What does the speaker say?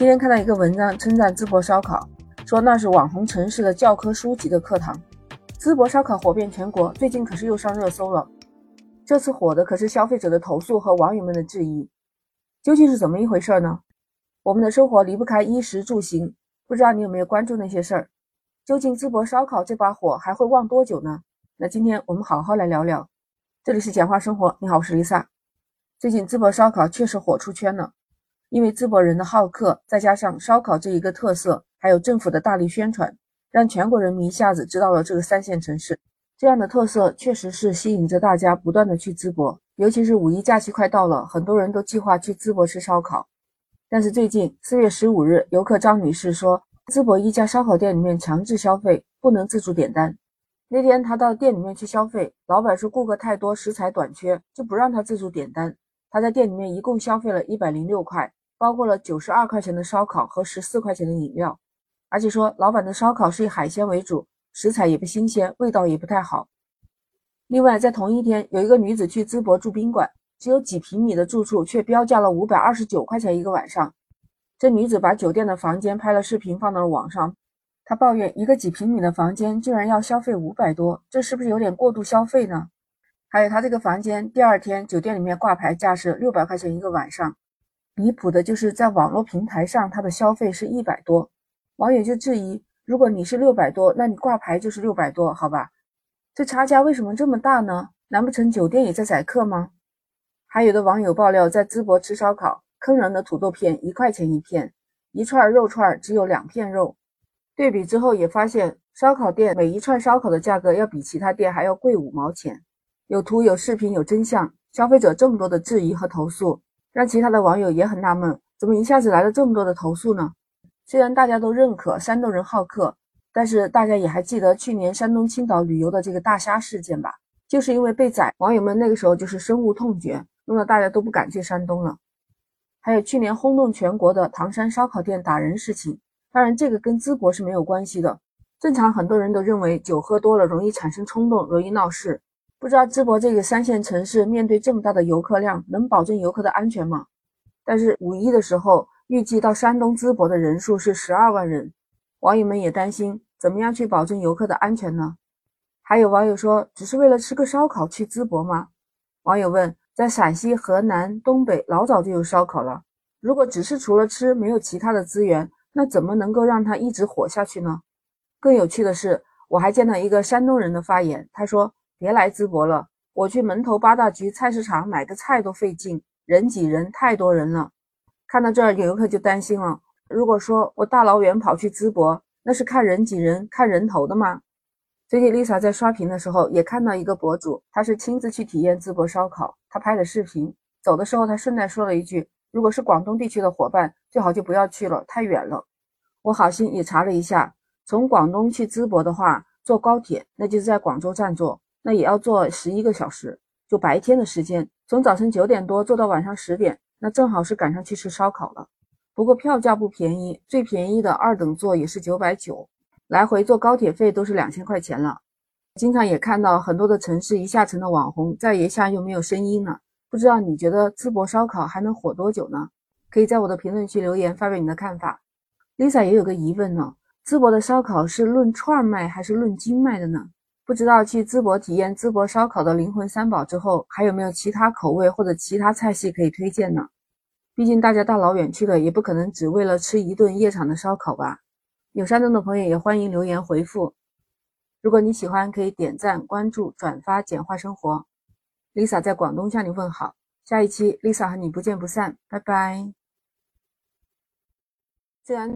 今天看到一个文章称赞淄博烧烤，说那是网红城市的教科书级的课堂。淄博烧烤火遍全国，最近可是又上热搜了。这次火的可是消费者的投诉和网友们的质疑，究竟是怎么一回事呢？我们的生活离不开衣食住行，不知道你有没有关注那些事儿？究竟淄博烧烤这把火还会旺多久呢？那今天我们好好来聊聊。这里是简化生活，你好，我是 Lisa。最近淄博烧烤确实火出圈了，因为淄博人的好客，再加上烧烤这一个特色，还有政府的大力宣传，让全国人民一下子知道了这个三线城市。这样的特色确实是吸引着大家不断的去淄博，尤其是五一假期快到了，很多人都计划去淄博吃烧烤。但是最近四月十五日，游客张女士说，淄博一家烧烤店里面强制消费，不能自主点单。那天她到店里面去消费，老板说顾客太多，食材短缺，就不让她自主点单。她在店里面一共消费了一百零六块，包括了九十二块钱的烧烤和十四块钱的饮料，而且说老板的烧烤是以海鲜为主。食材也不新鲜，味道也不太好。另外，在同一天，有一个女子去淄博住宾馆，只有几平米的住处，却标价了五百二十九块钱一个晚上。这女子把酒店的房间拍了视频，放到了网上。她抱怨，一个几平米的房间居然要消费五百多，这是不是有点过度消费呢？还有，她这个房间第二天酒店里面挂牌价是六百块钱一个晚上，离谱的就是在网络平台上，它的消费是一百多。网友就质疑。如果你是六百多，那你挂牌就是六百多，好吧？这差价为什么这么大呢？难不成酒店也在宰客吗？还有的网友爆料，在淄博吃烧烤，坑人的土豆片一块钱一片，一串肉串只有两片肉。对比之后也发现，烧烤店每一串烧烤的价格要比其他店还要贵五毛钱。有图有视频有真相，消费者这么多的质疑和投诉，让其他的网友也很纳闷，怎么一下子来了这么多的投诉呢？虽然大家都认可山东人好客，但是大家也还记得去年山东青岛旅游的这个大虾事件吧？就是因为被宰，网友们那个时候就是深恶痛绝，弄得大家都不敢去山东了。还有去年轰动全国的唐山烧烤店打人事情，当然这个跟淄博是没有关系的。正常很多人都认为酒喝多了容易产生冲动，容易闹事。不知道淄博这个三线城市面对这么大的游客量，能保证游客的安全吗？但是五一的时候。预计到山东淄博的人数是十二万人，网友们也担心，怎么样去保证游客的安全呢？还有网友说，只是为了吃个烧烤去淄博吗？网友问，在陕西、河南、东北老早就有烧烤了，如果只是除了吃没有其他的资源，那怎么能够让它一直火下去呢？更有趣的是，我还见到一个山东人的发言，他说：“别来淄博了，我去门头八大局菜市场买个菜都费劲，人挤人，太多人了。”看到这儿，有游客就担心了。如果说我大老远跑去淄博，那是看人挤人、看人头的吗？最近 Lisa 在刷屏的时候，也看到一个博主，他是亲自去体验淄博烧烤，他拍的视频。走的时候，他顺带说了一句：“如果是广东地区的伙伴，最好就不要去了，太远了。”我好心也查了一下，从广东去淄博的话，坐高铁，那就是在广州站坐，那也要坐十一个小时，就白天的时间，从早晨九点多坐到晚上十点。那正好是赶上去吃烧烤了，不过票价不便宜，最便宜的二等座也是九百九，来回坐高铁费都是两千块钱了。经常也看到很多的城市一下成了网红，再一下又没有声音了。不知道你觉得淄博烧烤还能火多久呢？可以在我的评论区留言发表你的看法。Lisa 也有个疑问呢，淄博的烧烤是论串卖还是论斤卖的呢？不知道去淄博体验淄博烧烤的灵魂三宝之后，还有没有其他口味或者其他菜系可以推荐呢？毕竟大家大老远去了，也不可能只为了吃一顿夜场的烧烤吧。有山东的朋友也欢迎留言回复。如果你喜欢，可以点赞、关注、转发，简化生活。Lisa 在广东向你问好，下一期 Lisa 和你不见不散，拜拜。虽然。